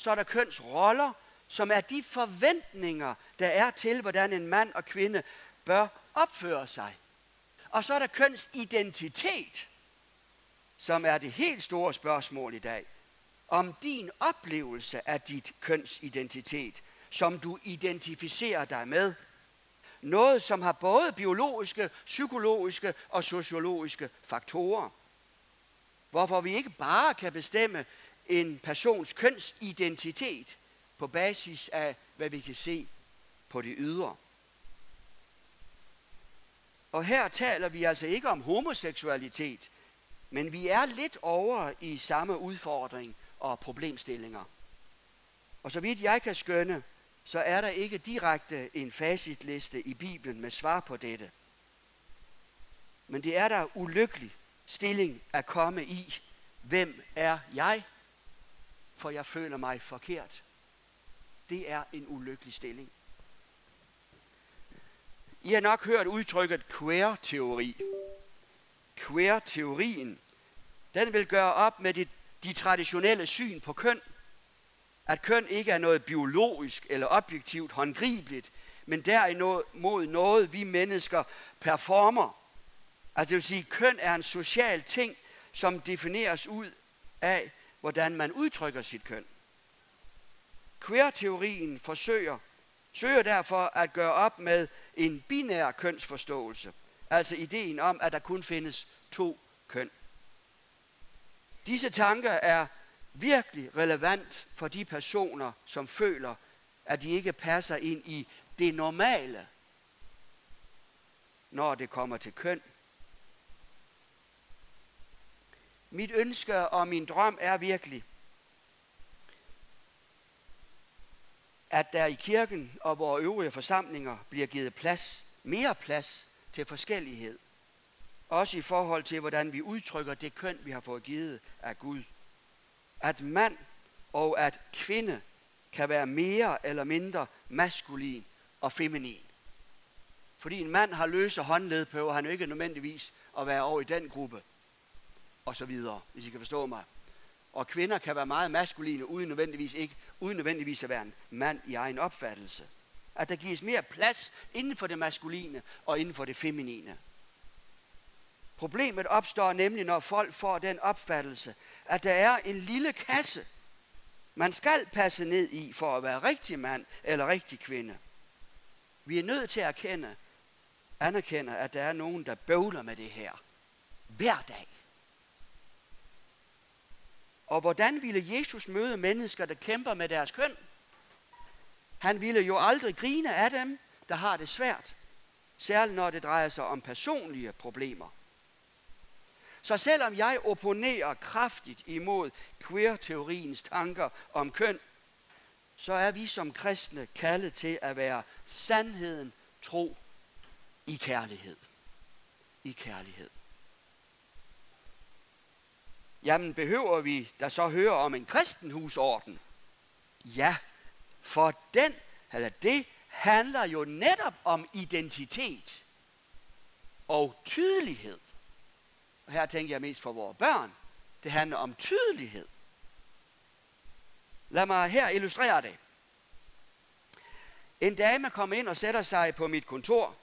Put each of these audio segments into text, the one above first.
så er der kønsroller, som er de forventninger, der er til, hvordan en mand og kvinde bør opføre sig. Og så er der kønsidentitet, som er det helt store spørgsmål i dag. Om din oplevelse af dit kønsidentitet, som du identificerer dig med. Noget, som har både biologiske, psykologiske og sociologiske faktorer. Hvorfor vi ikke bare kan bestemme en persons kønsidentitet på basis af, hvad vi kan se på det ydre. Og her taler vi altså ikke om homoseksualitet, men vi er lidt over i samme udfordring og problemstillinger. Og så vidt jeg kan skønne, så er der ikke direkte en facitliste i Bibelen med svar på dette. Men det er der ulykkelig stilling at komme i. Hvem er jeg? For jeg føler mig forkert. Det er en ulykkelig stilling. I har nok hørt udtrykket queer-teori. Queer-teorien, den vil gøre op med de, de traditionelle syn på køn. At køn ikke er noget biologisk eller objektivt håndgribeligt, men derimod noget, vi mennesker performer. Altså det vil sige, køn er en social ting, som defineres ud af, hvordan man udtrykker sit køn. Queer-teorien forsøger søger derfor at gøre op med en binær kønsforståelse, altså ideen om, at der kun findes to køn. Disse tanker er virkelig relevant for de personer, som føler, at de ikke passer ind i det normale, når det kommer til køn. Mit ønske og min drøm er virkelig, at der i kirken og vores øvrige forsamlinger bliver givet plads, mere plads til forskellighed. Også i forhold til, hvordan vi udtrykker det køn, vi har fået givet af Gud. At mand og at kvinde kan være mere eller mindre maskulin og feminin. Fordi en mand har løse håndled på, han er ikke nødvendigvis at være over i den gruppe. Og så videre, hvis I kan forstå mig. Og kvinder kan være meget maskuline, uden nødvendigvis, ikke, uden nødvendigvis at være en mand i egen opfattelse. At der gives mere plads inden for det maskuline og inden for det feminine. Problemet opstår nemlig, når folk får den opfattelse, at der er en lille kasse, man skal passe ned i for at være rigtig mand eller rigtig kvinde. Vi er nødt til at erkende, anerkende, at der er nogen, der bøvler med det her hver dag. Og hvordan ville Jesus møde mennesker, der kæmper med deres køn? Han ville jo aldrig grine af dem, der har det svært. Særligt når det drejer sig om personlige problemer. Så selvom jeg opponerer kraftigt imod queer-teoriens tanker om køn, så er vi som kristne kaldet til at være sandheden tro i kærlighed. I kærlighed. Jamen behøver vi da så høre om en kristen husorden? Ja, for den, eller det handler jo netop om identitet og tydelighed. Og her tænker jeg mest for vores børn. Det handler om tydelighed. Lad mig her illustrere det. En dame kommer ind og sætter sig på mit kontor.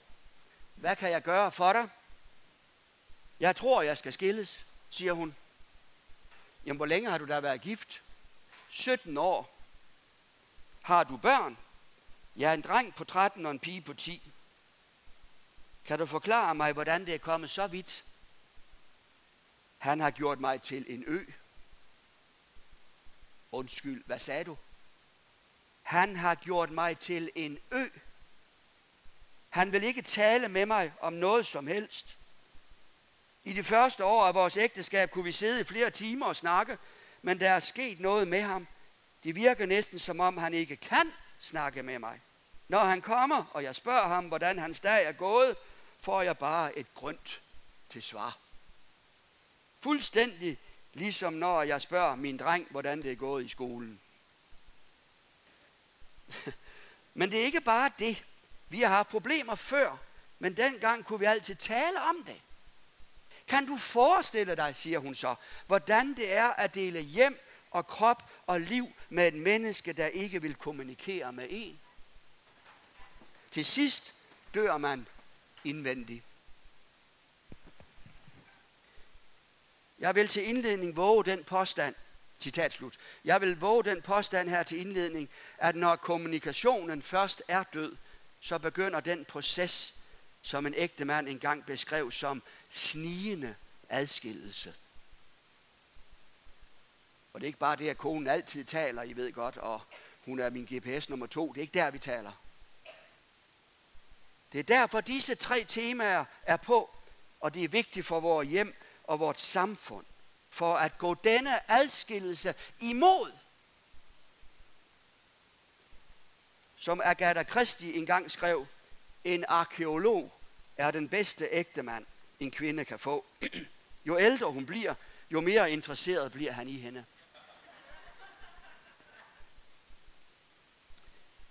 Hvad kan jeg gøre for dig? Jeg tror, jeg skal skilles, siger hun. Jamen, hvor længe har du da været gift? 17 år. Har du børn? Jeg er en dreng på 13 og en pige på 10. Kan du forklare mig, hvordan det er kommet så vidt? Han har gjort mig til en ø. Undskyld, hvad sagde du? Han har gjort mig til en ø. Han vil ikke tale med mig om noget som helst. I de første år af vores ægteskab kunne vi sidde i flere timer og snakke, men der er sket noget med ham. Det virker næsten som om, han ikke kan snakke med mig. Når han kommer, og jeg spørger ham, hvordan hans dag er gået, får jeg bare et grønt til svar. Fuldstændig ligesom når jeg spørger min dreng, hvordan det er gået i skolen. men det er ikke bare det. Vi har haft problemer før, men dengang kunne vi altid tale om det. Kan du forestille dig, siger hun så, hvordan det er at dele hjem og krop og liv med et menneske, der ikke vil kommunikere med en. Til sidst dør man indvendigt. Jeg vil til indledning våge den påstand, citat slut, jeg vil våge den påstand her til indledning, at når kommunikationen først er død, så begynder den proces, som en ægte mand engang beskrev som snigende adskillelse. Og det er ikke bare det, at konen altid taler, I ved godt, og hun er min GPS nummer to. Det er ikke der, vi taler. Det er derfor, disse tre temaer er på, og det er vigtigt for vores hjem og vores samfund, for at gå denne adskillelse imod. Som Agatha Christie engang skrev, en arkeolog er den bedste ægte mand, en kvinde kan få. Jo ældre hun bliver, jo mere interesseret bliver han i hende.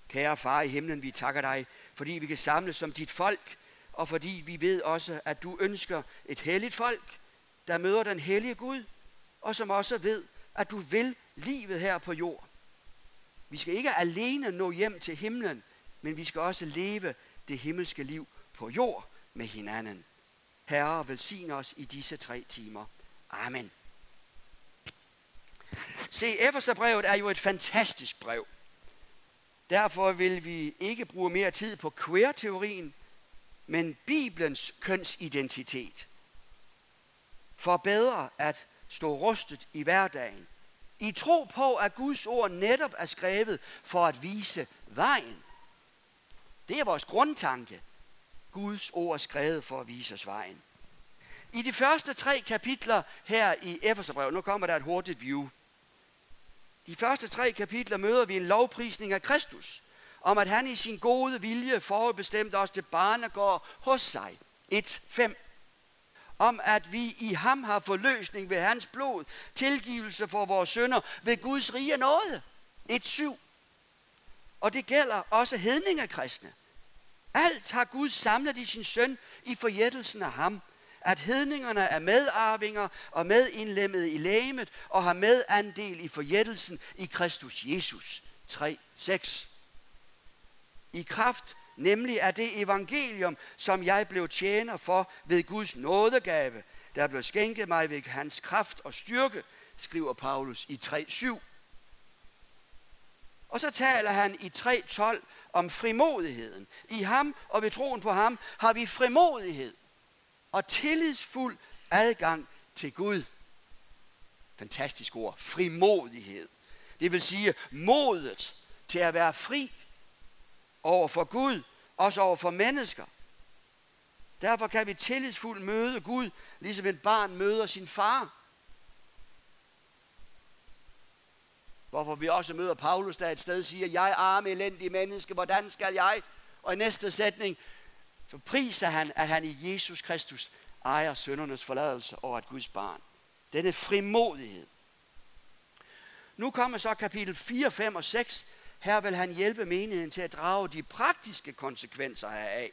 Kære far i himlen, vi takker dig, fordi vi kan samles som dit folk, og fordi vi ved også, at du ønsker et helligt folk, der møder den hellige Gud, og som også ved, at du vil livet her på jord. Vi skal ikke alene nå hjem til himlen, men vi skal også leve det himmelske liv på jord med hinanden. Herre, velsign os i disse tre timer. Amen. Se, Efeserbrevet er jo et fantastisk brev. Derfor vil vi ikke bruge mere tid på queer-teorien, men Bibelens kønsidentitet. For bedre at stå rustet i hverdagen. I tro på, at Guds ord netop er skrevet for at vise vejen. Det er vores grundtanke. Guds ord skrevet for at vise os vejen. I de første tre kapitler her i Efeserbrevet, nu kommer der et hurtigt view, de første tre kapitler møder vi en lovprisning af Kristus, om at han i sin gode vilje forudbestemte os til barnegård hos sig. 1.5. Om at vi i ham har forløsning ved hans blod, tilgivelse for vores sønder ved Guds rige nåde. 1.7. Og det gælder også hedningekristne. Alt har Gud samlet i sin søn i forjættelsen af ham, at hedningerne er medarvinger og medindlemmet i lægemet og har medandel i forjættelsen i Kristus Jesus. 3, 6. I kraft nemlig af det evangelium, som jeg blev tjener for ved Guds nådegave, der blev skænket mig ved hans kraft og styrke, skriver Paulus i 3.7. Og så taler han i 3.12 om frimodigheden. I ham og ved troen på ham har vi frimodighed og tillidsfuld adgang til Gud. Fantastisk ord. Frimodighed. Det vil sige modet til at være fri over for Gud, også over for mennesker. Derfor kan vi tillidsfuldt møde Gud, ligesom et barn møder sin far. Hvorfor vi også møder Paulus, der et sted siger, jeg arme elendig menneske, hvordan skal jeg? Og i næste sætning, så priser han, at han i Jesus Kristus ejer søndernes forladelse over et Guds barn. Denne frimodighed. Nu kommer så kapitel 4, 5 og 6. Her vil han hjælpe menigheden til at drage de praktiske konsekvenser heraf.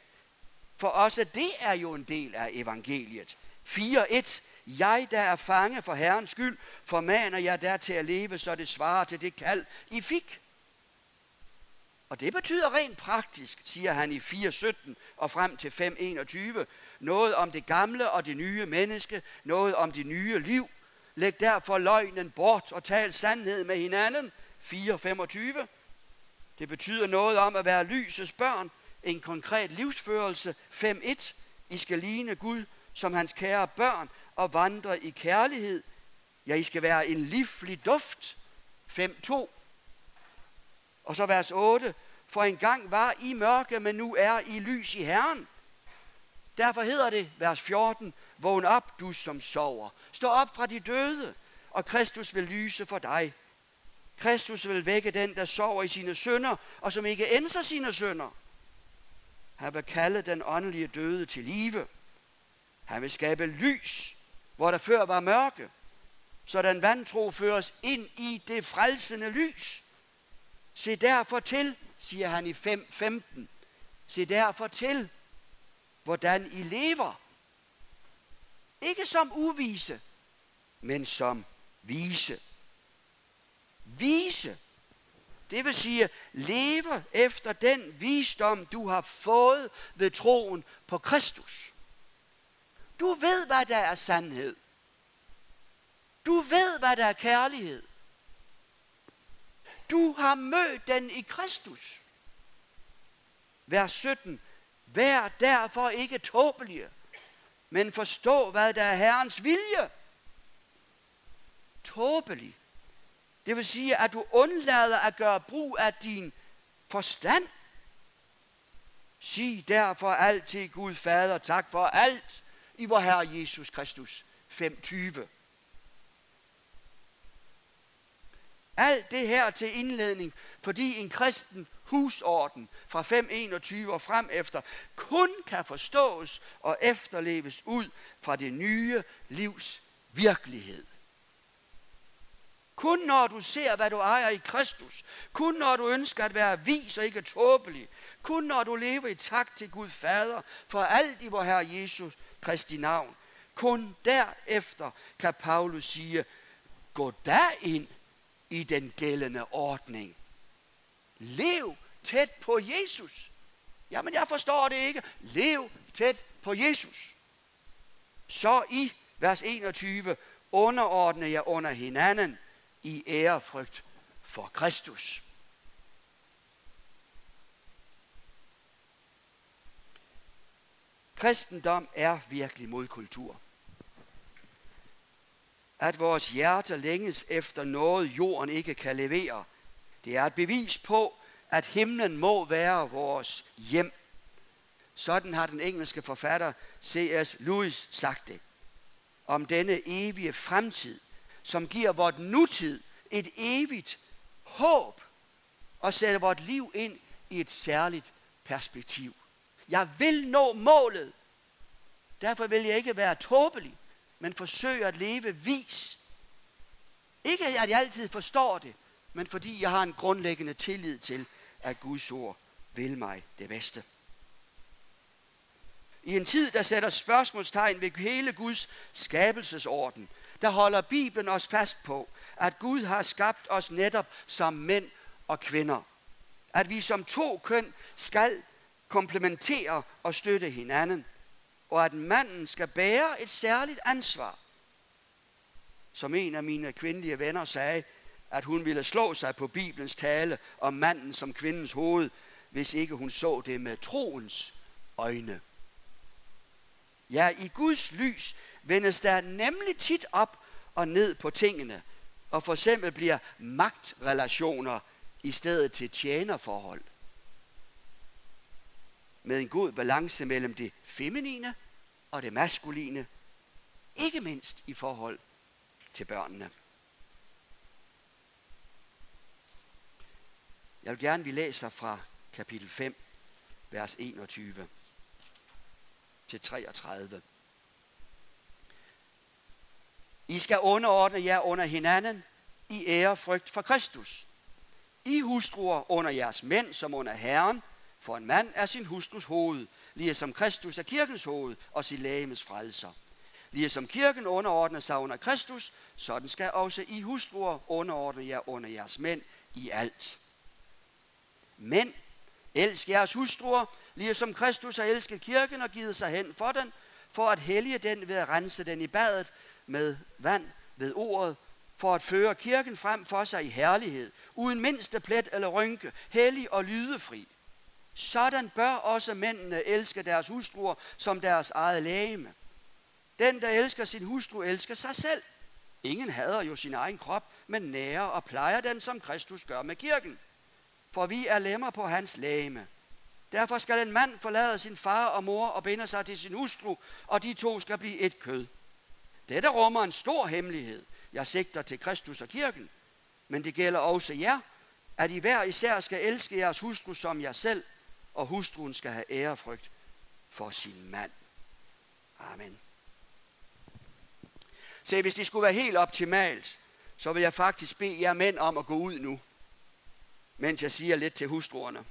For også det er jo en del af evangeliet. 4, 1. Jeg, der er fange for Herrens skyld, formaner jeg der til at leve, så det svarer til det kald, I fik. Og det betyder rent praktisk, siger han i 4.17 og frem til 5.21, noget om det gamle og det nye menneske, noget om det nye liv. Læg derfor løgnen bort og tal sandhed med hinanden. 4.25. Det betyder noget om at være lysets børn, en konkret livsførelse. 5.1. I skal ligne Gud som hans kære børn og vandre i kærlighed. Ja, I skal være en livlig duft. 5.2. Og så vers 8. For engang var I mørke, men nu er I lys i Herren. Derfor hedder det, vers 14, Vågn op, du som sover. Stå op fra de døde, og Kristus vil lyse for dig. Kristus vil vække den, der sover i sine sønder, og som ikke ændrer sine sønder. Han vil kalde den åndelige døde til live. Han vil skabe lys, hvor der før var mørke, så den vantro føres ind i det frelsende lys. Se derfor til, siger han i 5.15. Se derfor til, hvordan I lever. Ikke som uvise, men som vise. vise. Det vil sige, leve efter den visdom, du har fået ved troen på Kristus. Du ved, hvad der er sandhed. Du ved, hvad der er kærlighed. Du har mødt den i Kristus. Vers 17. Vær derfor ikke tåbelige, men forstå, hvad der er Herrens vilje. Tåbelig. Det vil sige, at du undlader at gøre brug af din forstand. Sig derfor altid Gud Fader tak for alt i vor Herre Jesus Kristus. 5.20. Alt det her til indledning, fordi en kristen husorden fra 5.21 og frem efter kun kan forstås og efterleves ud fra det nye livs virkelighed. Kun når du ser, hvad du ejer i Kristus. Kun når du ønsker at være vis og ikke tåbelig. Kun når du lever i tak til Gud Fader for alt i vor Herre Jesus Kristi navn. Kun derefter kan Paulus sige, gå der ind i den gældende ordning. Lev tæt på Jesus. Jamen, jeg forstår det ikke. Lev tæt på Jesus. Så i vers 21 underordner jeg under hinanden i ærefrygt for Kristus. Kristendom er virkelig modkultur. At vores hjerter længes efter noget, jorden ikke kan levere, det er et bevis på, at himlen må være vores hjem. Sådan har den engelske forfatter C.S. Lewis sagt det. Om denne evige fremtid, som giver vort nutid et evigt håb og sætter vort liv ind i et særligt perspektiv. Jeg vil nå målet. Derfor vil jeg ikke være tåbelig, men forsøge at leve vis. Ikke at jeg altid forstår det, men fordi jeg har en grundlæggende tillid til, at Guds ord vil mig det bedste. I en tid, der sætter spørgsmålstegn ved hele Guds skabelsesorden, der holder Bibelen os fast på, at Gud har skabt os netop som mænd og kvinder. At vi som to køn skal komplementere og støtte hinanden, og at manden skal bære et særligt ansvar. Som en af mine kvindelige venner sagde, at hun ville slå sig på Bibelens tale om manden som kvindens hoved, hvis ikke hun så det med troens øjne. Ja, i Guds lys vendes der nemlig tit op og ned på tingene, og for eksempel bliver magtrelationer i stedet til tjenerforhold. Med en god balance mellem det feminine og det maskuline, ikke mindst i forhold til børnene. Jeg vil gerne, vi læser fra kapitel 5, vers 21 til 33. I skal underordne jer under hinanden i ærefrygt for Kristus. I hustruer under jeres mænd som under Herren, for en mand er sin hustrus hoved, lige som Kristus er kirkens hoved og sin lægemes frelser. Lige som kirken underordner sig under Kristus, sådan skal også I hustruer underordne jer under jeres mænd i alt. Men elsk jeres hustruer, lige som Kristus har elsket kirken og givet sig hen for den, for at hellige den ved at rense den i badet med vand ved ordet, for at føre kirken frem for sig i herlighed, uden mindste plet eller rynke, hellig og lydefri. Sådan bør også mændene elske deres hustruer som deres eget lægeme. Den, der elsker sin hustru, elsker sig selv. Ingen hader jo sin egen krop, men nærer og plejer den, som Kristus gør med kirken. For vi er lemmer på hans lægeme. Derfor skal en mand forlade sin far og mor og binde sig til sin hustru, og de to skal blive et kød. Dette rummer en stor hemmelighed. Jeg sigter til Kristus og kirken. Men det gælder også jer, at I hver især skal elske jeres hustru som jer selv, og hustruen skal have ærefrygt for sin mand. Amen. Se, hvis det skulle være helt optimalt, så vil jeg faktisk bede jer mænd om at gå ud nu, mens jeg siger lidt til hustruerne.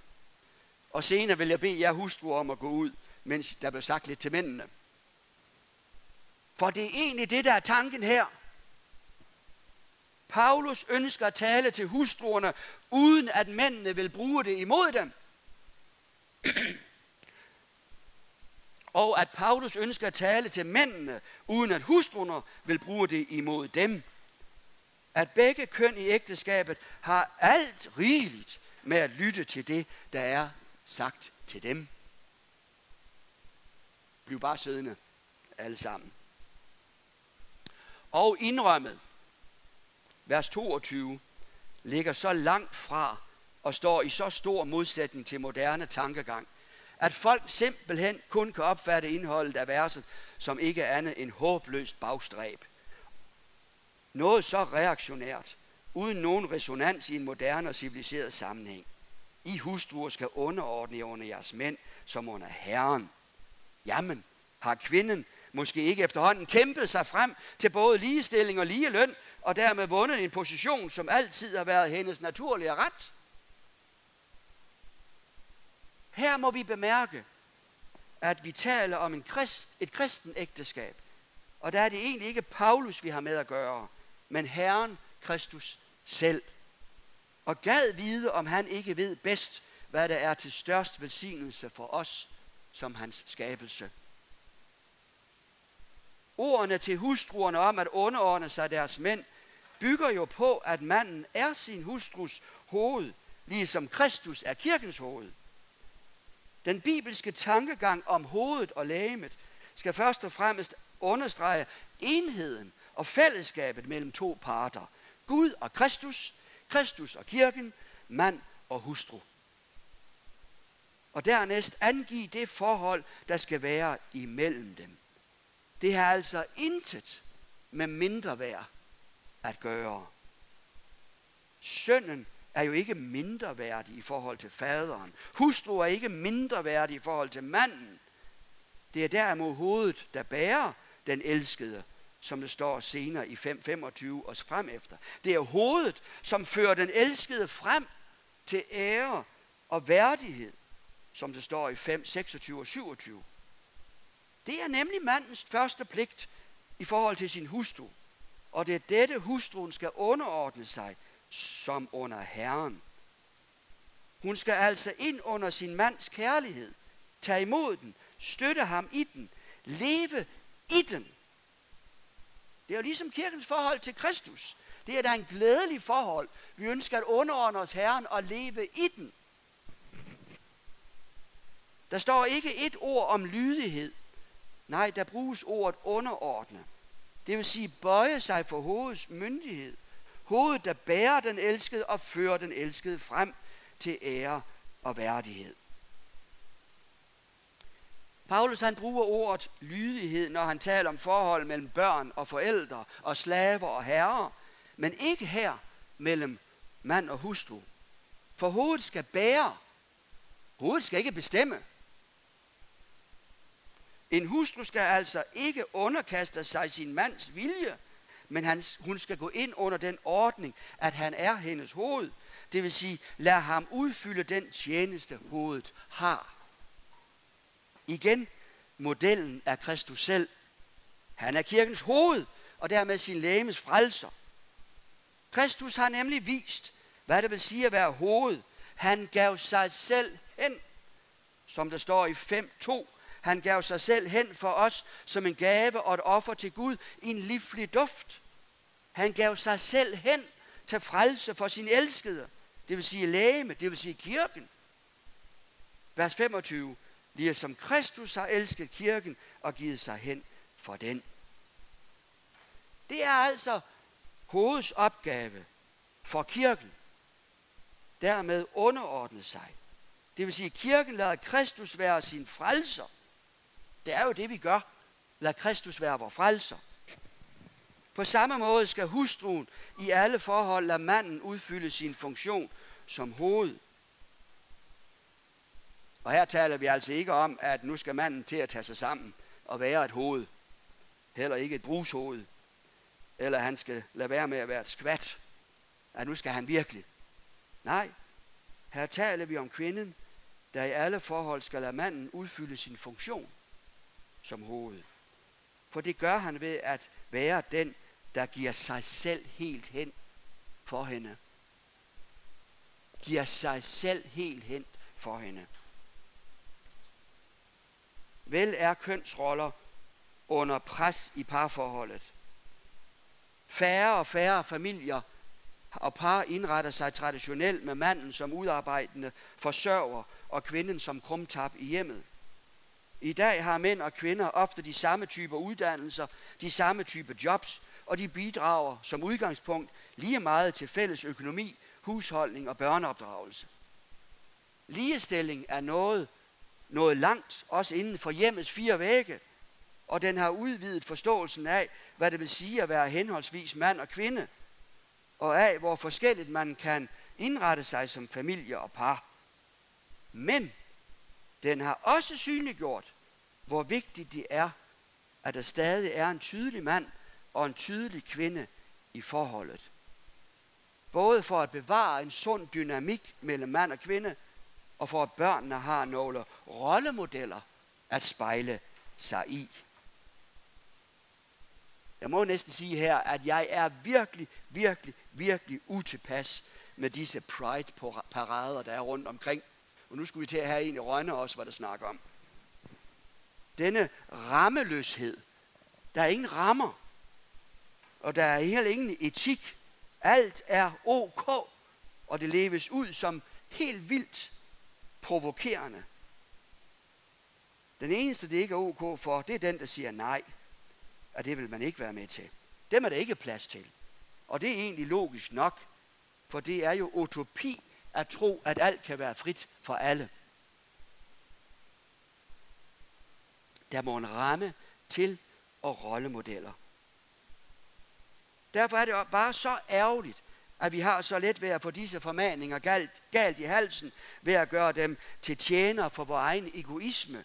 Og senere vil jeg bede jer hustruer om at gå ud, mens der bliver sagt lidt til mændene. For det er egentlig det, der er tanken her. Paulus ønsker at tale til hustruerne, uden at mændene vil bruge det imod dem. og at Paulus ønsker at tale til mændene, uden at hustruerne vil bruge det imod dem. At begge køn i ægteskabet har alt rigeligt med at lytte til det, der er sagt til dem. Bliv bare siddende, alle sammen. Og indrømmet, vers 22, ligger så langt fra og står i så stor modsætning til moderne tankegang, at folk simpelthen kun kan opfatte indholdet af verset som ikke andet end håbløst bagstræb. Noget så reaktionært, uden nogen resonans i en moderne og civiliseret sammenhæng. I hustruer skal underordne jer under jeres mænd, som under Herren. Jamen, har kvinden måske ikke efterhånden kæmpet sig frem til både ligestilling og lige løn, og dermed vundet en position, som altid har været hendes naturlige ret? Her må vi bemærke, at vi taler om en krist, et kristen ægteskab. Og der er det egentlig ikke Paulus, vi har med at gøre, men Herren Kristus selv. Og gad vide, om han ikke ved bedst, hvad der er til størst velsignelse for os som hans skabelse. Ordene til hustruerne om at underordne sig deres mænd, bygger jo på, at manden er sin hustrus hoved, ligesom Kristus er kirkens hoved. Den bibelske tankegang om hovedet og lægemet skal først og fremmest understrege enheden og fællesskabet mellem to parter. Gud og Kristus, Kristus og kirken, mand og hustru. Og dernæst angive det forhold, der skal være imellem dem. Det har altså intet med mindre værd at gøre. Sønnen er jo ikke mindre værdig i forhold til faderen. Hustru er ikke mindre værdig i forhold til manden. Det er derimod hovedet, der bærer den elskede, som det står senere i 5.25 og frem efter. Det er hovedet, som fører den elskede frem til ære og værdighed, som det står i 5, 26 og 27. Det er nemlig mandens første pligt i forhold til sin hustru. Og det er dette, hustruen skal underordne sig som under Herren. Hun skal altså ind under sin mands kærlighed, tage imod den, støtte ham i den, leve i den. Det er jo ligesom kirkens forhold til Kristus. Det er da en glædelig forhold. Vi ønsker at underordne os Herren og leve i den. Der står ikke et ord om lydighed. Nej, der bruges ordet underordne. Det vil sige bøje sig for hovedets myndighed. Hovedet, der bærer den elskede og fører den elskede frem til ære og værdighed. Paulus han bruger ordet lydighed, når han taler om forhold mellem børn og forældre og slaver og herrer, men ikke her mellem mand og hustru. For hovedet skal bære. Hovedet skal ikke bestemme. En hustru skal altså ikke underkaste sig sin mands vilje, men han, hun skal gå ind under den ordning, at han er hendes hoved. Det vil sige, lad ham udfylde den tjeneste, hovedet har. Igen, modellen er Kristus selv. Han er kirkens hoved, og dermed sin lægemes frelser. Kristus har nemlig vist, hvad det vil sige at være hoved. Han gav sig selv hen, som der står i 5.2. Han gav sig selv hen for os som en gave og et offer til Gud en livlig duft. Han gav sig selv hen til frelse for sin elskede, det vil sige lægeme, det vil sige kirken. Vers 25. Lige som Kristus har elsket kirken og givet sig hen for den. Det er altså hovedets opgave for kirken. Dermed underordne sig. Det vil sige, at kirken lader Kristus være sin frelser. Det er jo det, vi gør. Lad Kristus være vores frelser. På samme måde skal hustruen i alle forhold lade manden udfylde sin funktion som hoved. Og her taler vi altså ikke om, at nu skal manden til at tage sig sammen og være et hoved. Heller ikke et brugshoved. Eller han skal lade være med at være et skvat. At nu skal han virkelig. Nej, her taler vi om kvinden, der i alle forhold skal lade manden udfylde sin funktion som hoved. For det gør han ved at være den, der giver sig selv helt hen for hende. Giver sig selv helt hen for hende. Vel er kønsroller under pres i parforholdet. Færre og færre familier og par indretter sig traditionelt med manden som udarbejdende forsørger og kvinden som krumtap i hjemmet. I dag har mænd og kvinder ofte de samme typer uddannelser, de samme typer jobs, og de bidrager som udgangspunkt lige meget til fælles økonomi, husholdning og børneopdragelse. Ligestilling er noget, noget langt, også inden for hjemmets fire vægge, og den har udvidet forståelsen af, hvad det vil sige at være henholdsvis mand og kvinde, og af, hvor forskelligt man kan indrette sig som familie og par. Men den har også synliggjort, hvor vigtigt det er, at der stadig er en tydelig mand og en tydelig kvinde i forholdet. Både for at bevare en sund dynamik mellem mand og kvinde, og for at børnene har nogle rollemodeller at spejle sig i. Jeg må næsten sige her, at jeg er virkelig, virkelig, virkelig utilpas med disse pride-parader, der er rundt omkring. Og nu skulle vi til at have en i Rønne også, hvad der snakker om. Denne rammeløshed. Der er ingen rammer. Og der er heller ingen etik. Alt er ok, og det leves ud som helt vildt provokerende. Den eneste, det ikke er ok for, det er den, der siger nej. og det vil man ikke være med til. Dem er der ikke plads til. Og det er egentlig logisk nok, for det er jo utopi at tro, at alt kan være frit for alle. Der må en ramme til og rollemodeller. Derfor er det bare så ærgerligt, at vi har så let ved at få disse formaninger galt, galt i halsen, ved at gøre dem til tjener for vores egen egoisme.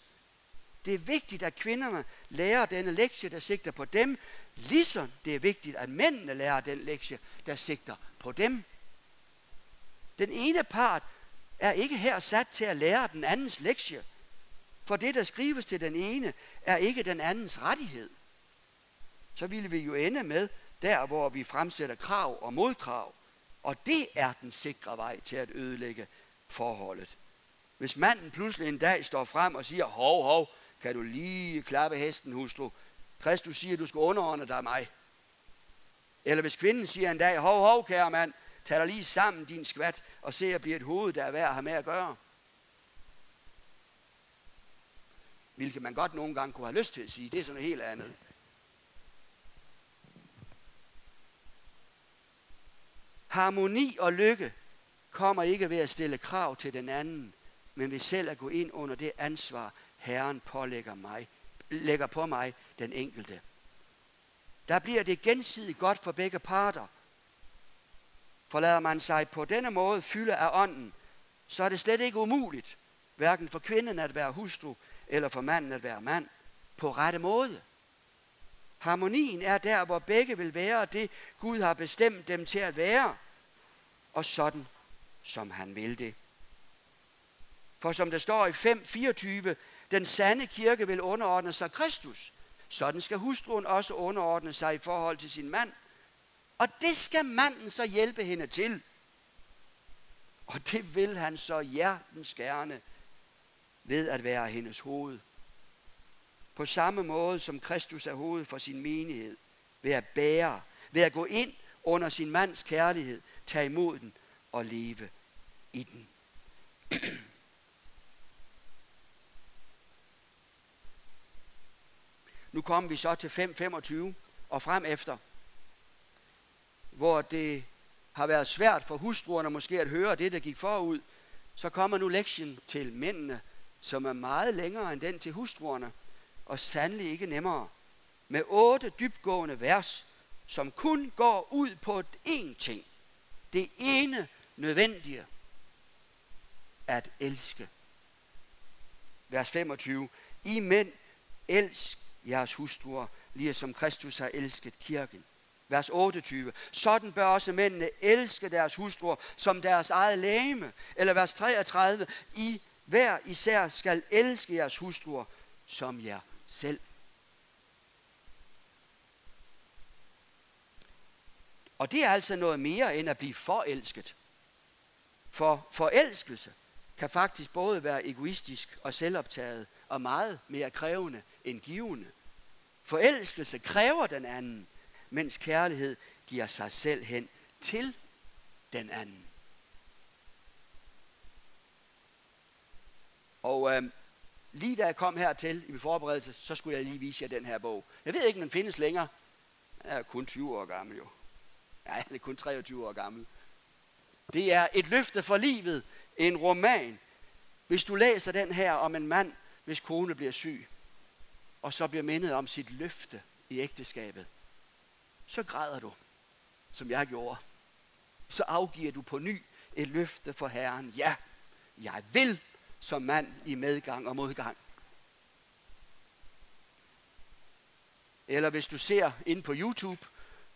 Det er vigtigt, at kvinderne lærer denne lektie, der sigter på dem, ligesom det er vigtigt, at mændene lærer den lektie, der sigter på dem. Den ene part er ikke her sat til at lære den andens lektie, for det, der skrives til den ene, er ikke den andens rettighed. Så ville vi jo ende med der, hvor vi fremsætter krav og modkrav. Og det er den sikre vej til at ødelægge forholdet. Hvis manden pludselig en dag står frem og siger, hov, hov, kan du lige klappe hesten, hustru? Kristus siger, du skal underordne dig mig. Eller hvis kvinden siger en dag, hov, hov, kære mand, tag dig lige sammen, din skvat, og se at blive et hoved, der er værd at have med at gøre. Hvilket man godt nogle gange kunne have lyst til at sige, det er sådan noget helt andet. Harmoni og lykke kommer ikke ved at stille krav til den anden, men ved selv at gå ind under det ansvar, Herren pålægger mig, lægger på mig, den enkelte. Der bliver det gensidigt godt for begge parter. Forlader man sig på denne måde fylde af ånden, så er det slet ikke umuligt, hverken for kvinden at være hustru, eller for manden at være mand, på rette måde. Harmonien er der, hvor begge vil være det, Gud har bestemt dem til at være, og sådan, som han vil det. For som der står i 5.24, den sande kirke vil underordne sig Kristus. Sådan skal hustruen også underordne sig i forhold til sin mand. Og det skal manden så hjælpe hende til. Og det vil han så hjertens gerne ved at være hendes hoved. På samme måde som Kristus er hoved for sin menighed. Ved at bære, ved at gå ind under sin mands kærlighed, tage imod den og leve i den. Nu kommer vi så til 5.25 og frem efter, hvor det har været svært for hustruerne måske at høre det, der gik forud. Så kommer nu lektien til mændene, som er meget længere end den til hustruerne, og sandelig ikke nemmere. Med otte dybgående vers, som kun går ud på én ting. Det ene nødvendige. At elske. Vers 25. I mænd, elsk jeres hustruer, lige som Kristus har elsket kirken. Vers 28. Sådan bør også mændene elske deres hustruer som deres eget læme. Eller vers 33. I hver især skal elske jeres hustruer som jer selv. Og det er altså noget mere end at blive forelsket. For forelskelse kan faktisk både være egoistisk og selvoptaget, og meget mere krævende end givende. Forelskelse kræver den anden, mens kærlighed giver sig selv hen til den anden. Og øh, lige da jeg kom hertil i min forberedelse, så skulle jeg lige vise jer den her bog. Jeg ved ikke, om den findes længere. Den er kun 20 år gammel jo. Nej, den er kun 23 år gammel. Det er et løfte for livet, en roman. Hvis du læser den her om en mand, hvis kone bliver syg, og så bliver mindet om sit løfte i ægteskabet, så græder du, som jeg gjorde. Så afgiver du på ny et løfte for Herren. Ja, jeg vil som mand i medgang og modgang. Eller hvis du ser ind på YouTube,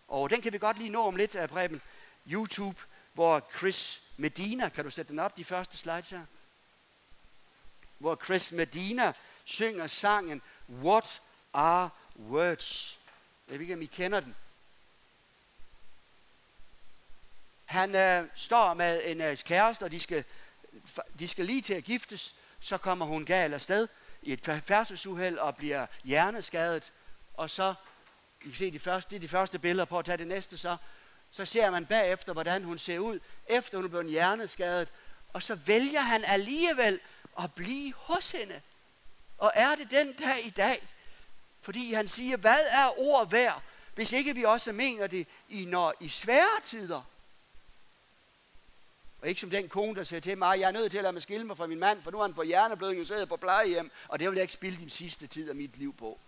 og den kan vi godt lige nå om lidt af Preben, YouTube, hvor Chris Medina, kan du sætte den op, de første slides her? Hvor Chris Medina synger sangen What are words? Jeg ved ikke, om I kender den. Han øh, står med en øh, kæreste, og de skal, de skal lige til at giftes. Så kommer hun gal afsted i et færdselsuheld og bliver hjerneskadet. Og så, I kan se de første, det er de første billeder på at tage det næste så. Så ser man bagefter, hvordan hun ser ud, efter hun er blevet hjerneskadet. Og så vælger han alligevel at blive hos hende. Og er det den dag i dag? Fordi han siger, hvad er ord værd, hvis ikke vi også mener det i, når, i svære tider? Og ikke som den kone, der siger til mig, jeg er nødt til at lade mig skille mig fra min mand, for nu er han på hjerneblødning og sidder på plejehjem, og det vil jeg ikke spille de sidste tid af mit liv på.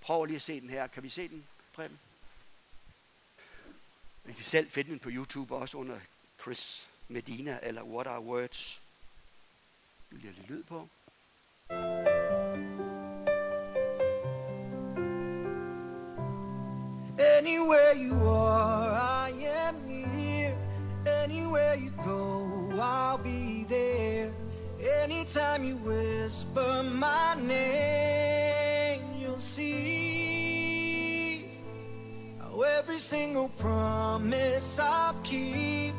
Prøv lige at se den her. Kan vi se den, Preben? Vi kan selv finde den på YouTube også under Chris Medina eller What Are Words. Nu bliver lidt lyd på. Anywhere you are, Anytime you whisper my name, you'll see how every single promise I'll keep.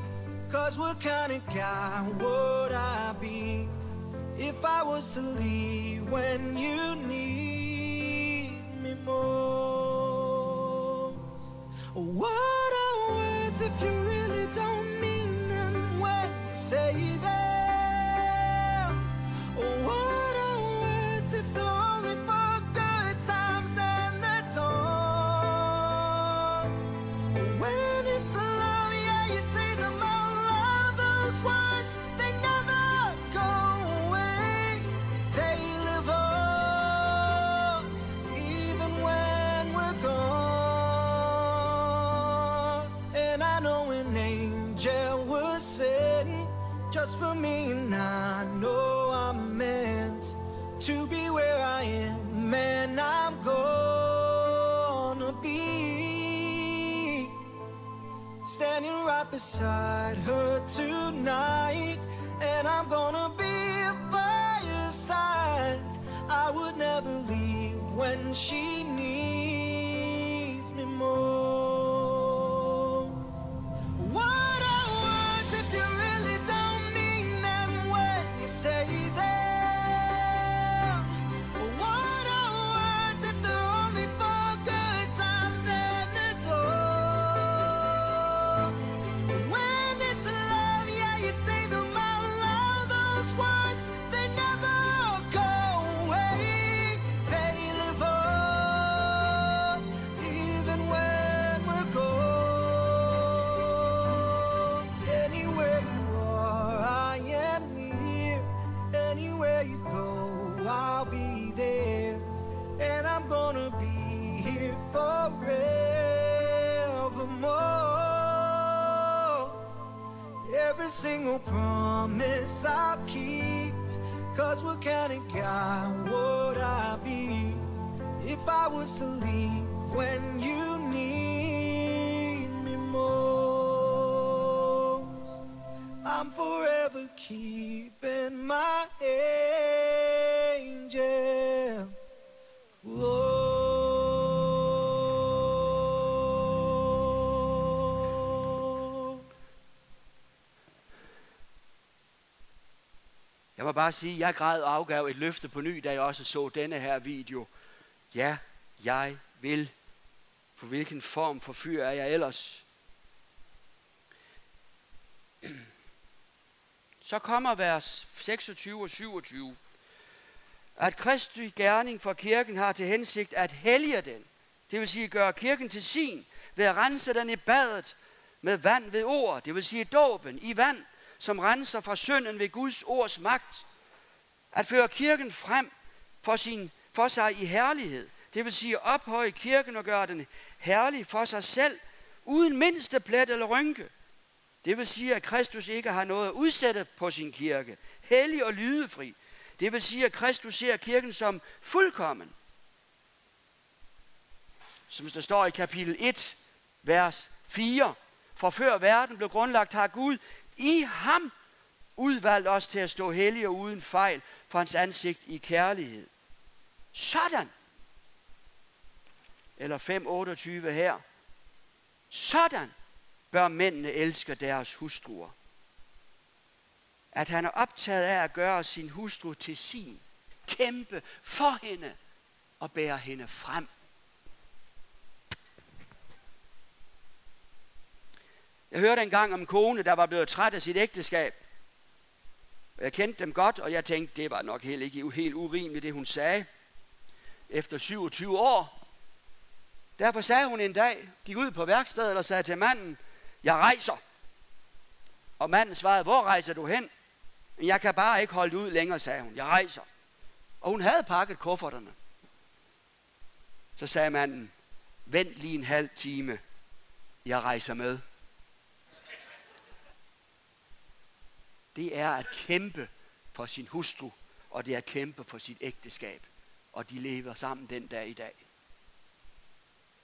Cause what kind of guy would I be if I was to leave when you need me most? What are words if you really don't mean them when you say them? Standing right beside her tonight, and I'm gonna be by her side. I would never leave when she needs single promise I'll keep. Cause what kind of guy would I be if I was to leave when you need me most? I'm forever Jeg må bare sige, at jeg græd og afgav et løfte på ny, da jeg også så denne her video. Ja, jeg vil. For hvilken form for fyr er jeg ellers? Så kommer vers 26 og 27. At Kristi gerning for kirken har til hensigt at hellige den. Det vil sige gøre kirken til sin, ved at rense den i badet med vand ved ord. Det vil sige dåben i vand, som renser fra synden ved Guds ords magt. At føre kirken frem for, sin, for sig i herlighed. Det vil sige ophøje kirken og gøre den herlig for sig selv, uden mindste plet eller rynke. Det vil sige, at Kristus ikke har noget at udsætte på sin kirke. Hellig og lydefri. Det vil sige, at Kristus ser kirken som fuldkommen. Som der står i kapitel 1, vers 4. For før verden blev grundlagt, har Gud i ham udvalgt os til at stå hellige og uden fejl for hans ansigt i kærlighed. Sådan. Eller 5.28 her. Sådan bør mændene elske deres hustruer. At han er optaget af at gøre sin hustru til sin, kæmpe for hende og bære hende frem. Jeg hørte engang om en kone, der var blevet træt af sit ægteskab. Jeg kendte dem godt, og jeg tænkte, det var nok helt ikke helt urimeligt, det hun sagde. Efter 27 år. Derfor sagde hun en dag, gik ud på værkstedet og sagde til manden, jeg rejser. Og manden svarede, hvor rejser du hen? Jeg kan bare ikke holde ud længere, sagde hun. Jeg rejser. Og hun havde pakket kufferterne. Så sagde manden, vent lige en halv time. Jeg rejser med. Det er at kæmpe for sin hustru, og det er at kæmpe for sit ægteskab. Og de lever sammen den dag i dag.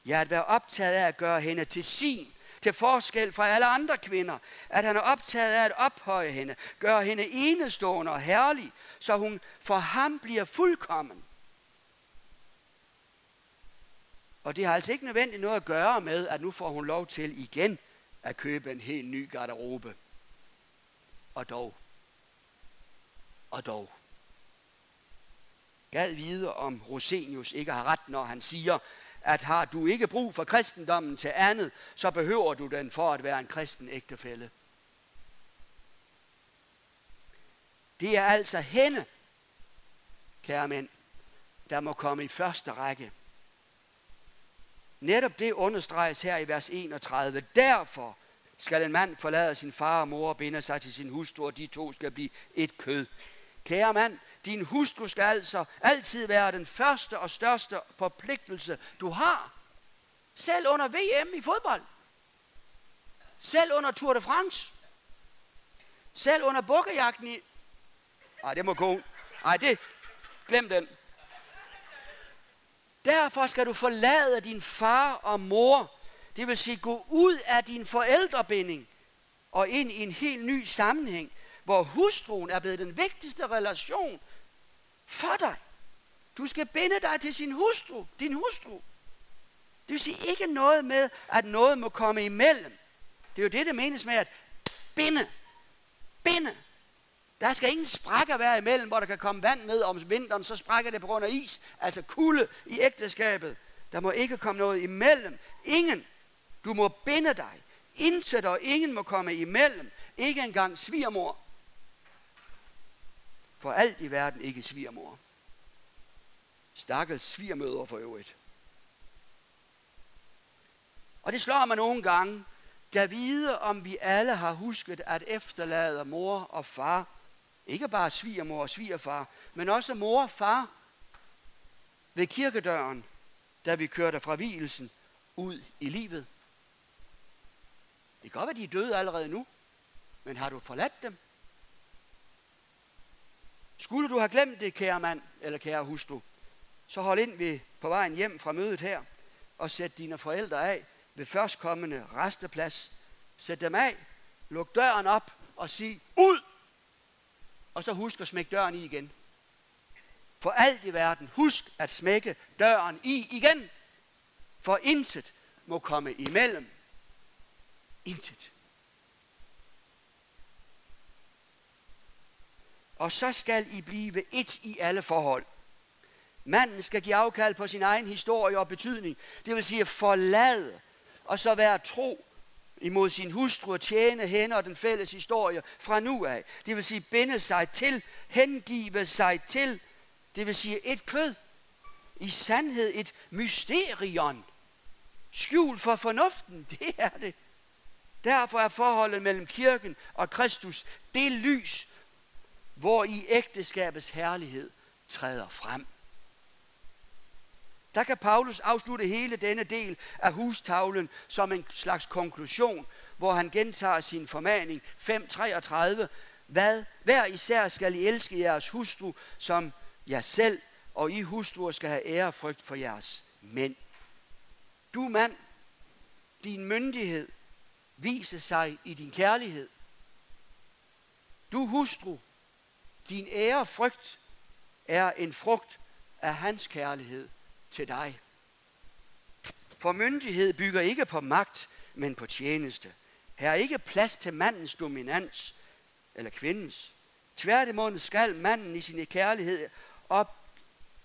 Jeg er at være optaget af at gøre hende til sin, til forskel fra alle andre kvinder, at han er optaget af at ophøje hende, gøre hende enestående og herlig, så hun for ham bliver fuldkommen. Og det har altså ikke nødvendigt noget at gøre med, at nu får hun lov til igen at købe en helt ny garderobe. Og dog. Og dog. Gad vide, om Rosenius ikke har ret, når han siger, at har du ikke brug for kristendommen til andet, så behøver du den for at være en kristen ægtefælle. Det er altså hende, kære mænd, der må komme i første række. Netop det understreges her i vers 31. Derfor skal en mand forlade sin far og mor og binde sig til sin hustru, og de to skal blive et kød. Kære mand, din hustru skal altså altid være den første og største forpligtelse, du har. Selv under VM i fodbold. Selv under Tour de France. Selv under bukkejagten i... Ej, det må gå. Ej, det... Glem den. Derfor skal du forlade din far og mor. Det vil sige, gå ud af din forældrebinding og ind i en helt ny sammenhæng, hvor hustruen er blevet den vigtigste relation for dig. Du skal binde dig til sin hustru, din hustru. Det vil sige ikke noget med, at noget må komme imellem. Det er jo det, det menes med at binde. Binde. Der skal ingen sprækker være imellem, hvor der kan komme vand ned om vinteren, så sprækker det på grund af is, altså kulde i ægteskabet. Der må ikke komme noget imellem. Ingen. Du må binde dig. Intet og ingen må komme imellem. Ikke engang svigermor. For alt i verden ikke svigermor. Stakkels svigermøder for øvrigt. Og det slår mig nogle gange, Gav vide, om vi alle har husket at efterlade mor og far. Ikke bare svigermor og svigerfar, men også mor og far ved kirkedøren, da vi kørte fra hvilelsen ud i livet. Det kan godt være, de er døde allerede nu, men har du forladt dem? Skulle du have glemt det, kære mand eller kære hustru, så hold ind ved, på vejen hjem fra mødet her, og sæt dine forældre af ved førstkommende resteplads. Sæt dem af, luk døren op og sig ud! Og så husk at smække døren i igen. For alt i verden, husk at smække døren i igen. For intet må komme imellem. Intet. og så skal I blive et i alle forhold. Manden skal give afkald på sin egen historie og betydning. Det vil sige forlade og så være tro imod sin hustru og tjene hende og den fælles historie fra nu af. Det vil sige binde sig til, hengive sig til. Det vil sige et kød. I sandhed et mysterion. Skjul for fornuften, det er det. Derfor er forholdet mellem kirken og Kristus det lys, hvor i ægteskabets herlighed træder frem. Der kan Paulus afslutte hele denne del af hustavlen som en slags konklusion, hvor han gentager sin formaning 5.33. Hvad? Hver især skal I elske jeres hustru som jer selv, og I hustruer skal have ære og frygt for jeres mænd. Du mand, din myndighed vise sig i din kærlighed. Du hustru, din ære frygt er en frugt af hans kærlighed til dig. For myndighed bygger ikke på magt, men på tjeneste. Her er ikke plads til mandens dominans eller kvindens. Tværtimod skal manden i sin kærlighed op,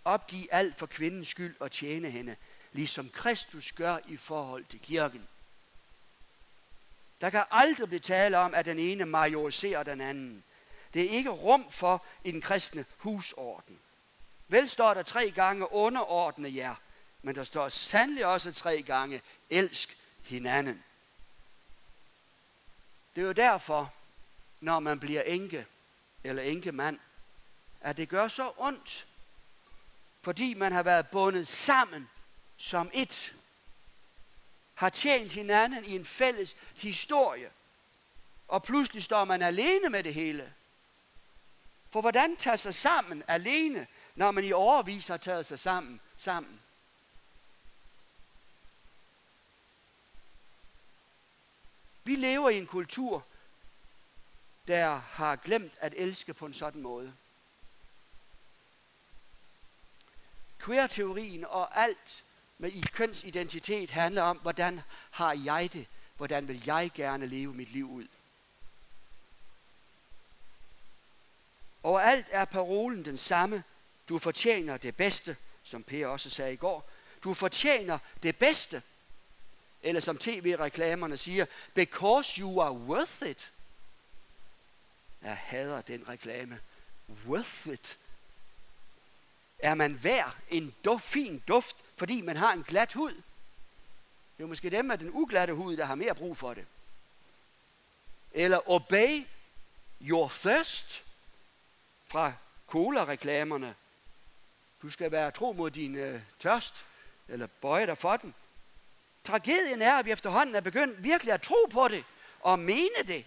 opgive alt for kvindens skyld og tjene hende, ligesom Kristus gør i forhold til kirken. Der kan aldrig blive tale om, at den ene majoriserer den anden. Det er ikke rum for i den kristne husorden. Vel står der tre gange underordne jer, men der står sandelig også tre gange elsk hinanden. Det er jo derfor, når man bliver enke eller enkemand, at det gør så ondt, fordi man har været bundet sammen som et, har tjent hinanden i en fælles historie, og pludselig står man alene med det hele. For hvordan tager sig sammen alene, når man i overvis har taget sig sammen sammen? Vi lever i en kultur, der har glemt at elske på en sådan måde. Queer-teorien og alt med i kønsidentitet handler om, hvordan har jeg det? Hvordan vil jeg gerne leve mit liv ud? Overalt er parolen den samme. Du fortjener det bedste, som Per også sagde i går. Du fortjener det bedste. Eller som tv-reklamerne siger, because you are worth it. Jeg hader den reklame. Worth it. Er man værd en duft, fin duft, fordi man har en glat hud? Det er måske dem med den uglatte hud, der har mere brug for det. Eller obey your thirst fra cola-reklamerne. Du skal være tro mod din øh, tørst, eller bøje dig for den. Tragedien er, at vi efterhånden er begyndt virkelig at tro på det, og mene det.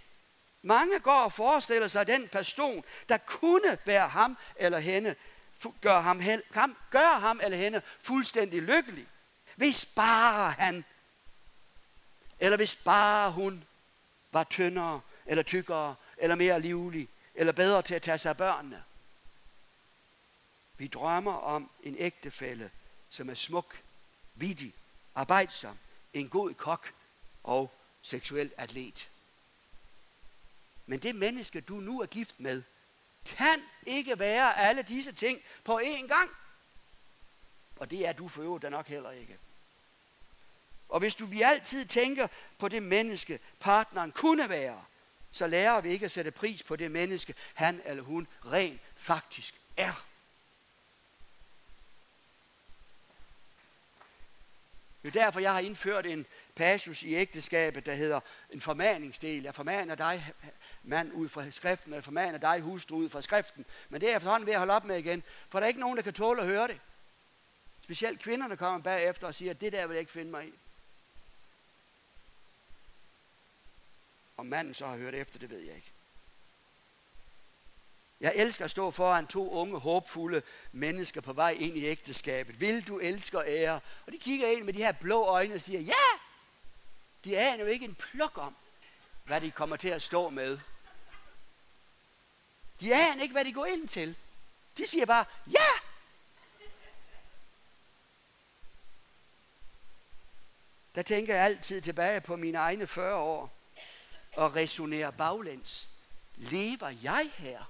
Mange går og forestiller sig den person, der kunne være ham eller hende, gør ham, ham, gør ham eller hende fuldstændig lykkelig. Hvis bare han, eller hvis bare hun var tyndere, eller tykkere, eller mere livlig, eller bedre til at tage sig af børnene. Vi drømmer om en ægtefælle, som er smuk, vidig, arbejdsom, en god kok og seksuel atlet. Men det menneske, du nu er gift med, kan ikke være alle disse ting på én gang. Og det er du for øvrigt nok heller ikke. Og hvis du vi altid tænker på det menneske, partneren kunne være, så lærer vi ikke at sætte pris på det menneske, han eller hun rent faktisk er. Det er derfor, jeg har indført en passus i ægteskabet, der hedder en formaningsdel. Jeg formaner dig, mand, ud fra skriften, eller formaner dig, hustru, ud fra skriften. Men det er efterhånden ved at holde op med igen, for der er ikke nogen, der kan tåle at høre det. Specielt kvinderne kommer bagefter og siger, at det der vil jeg ikke finde mig i. Om manden så har hørt efter, det ved jeg ikke. Jeg elsker at stå foran to unge, håbfulde mennesker på vej ind i ægteskabet. Vil du elske og ære? Og de kigger ind med de her blå øjne og siger, ja! De aner jo ikke en pluk om, hvad de kommer til at stå med. De aner ikke, hvad de går ind til. De siger bare, ja! Der tænker jeg altid tilbage på mine egne 40 år og resonerer baglæns. Lever jeg her?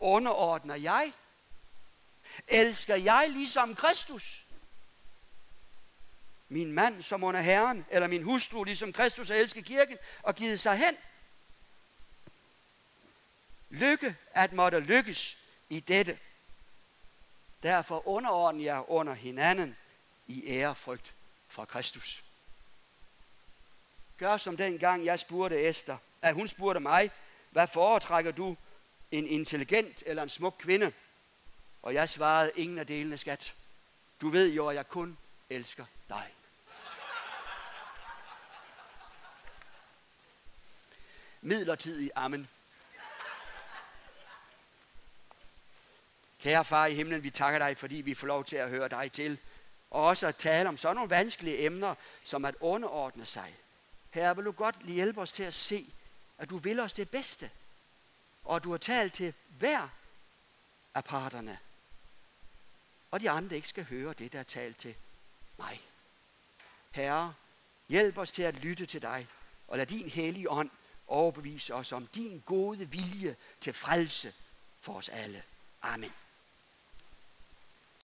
underordner jeg? Elsker jeg ligesom Kristus? Min mand som under Herren, eller min hustru ligesom Kristus har elsket kirken og givet sig hen? Lykke at måtte lykkes i dette. Derfor underordner jeg under hinanden i ærefrygt for Kristus. Gør som den gang jeg spurgte Esther, at hun spurgte mig, hvad foretrækker du, en intelligent eller en smuk kvinde? Og jeg svarede, ingen af delene skat. Du ved jo, at jeg kun elsker dig. Midlertidig amen. Kære far i himlen, vi takker dig, fordi vi får lov til at høre dig til. Og også at tale om sådan nogle vanskelige emner, som at underordne sig. Herre, vil du godt hjælpe os til at se, at du vil os det bedste. Og at du har talt til hver af parterne. Og de andre ikke skal høre det, der er talt til mig. Herre, hjælp os til at lytte til dig, og lad din hellige ånd overbevise os om din gode vilje til frelse for os alle. Amen.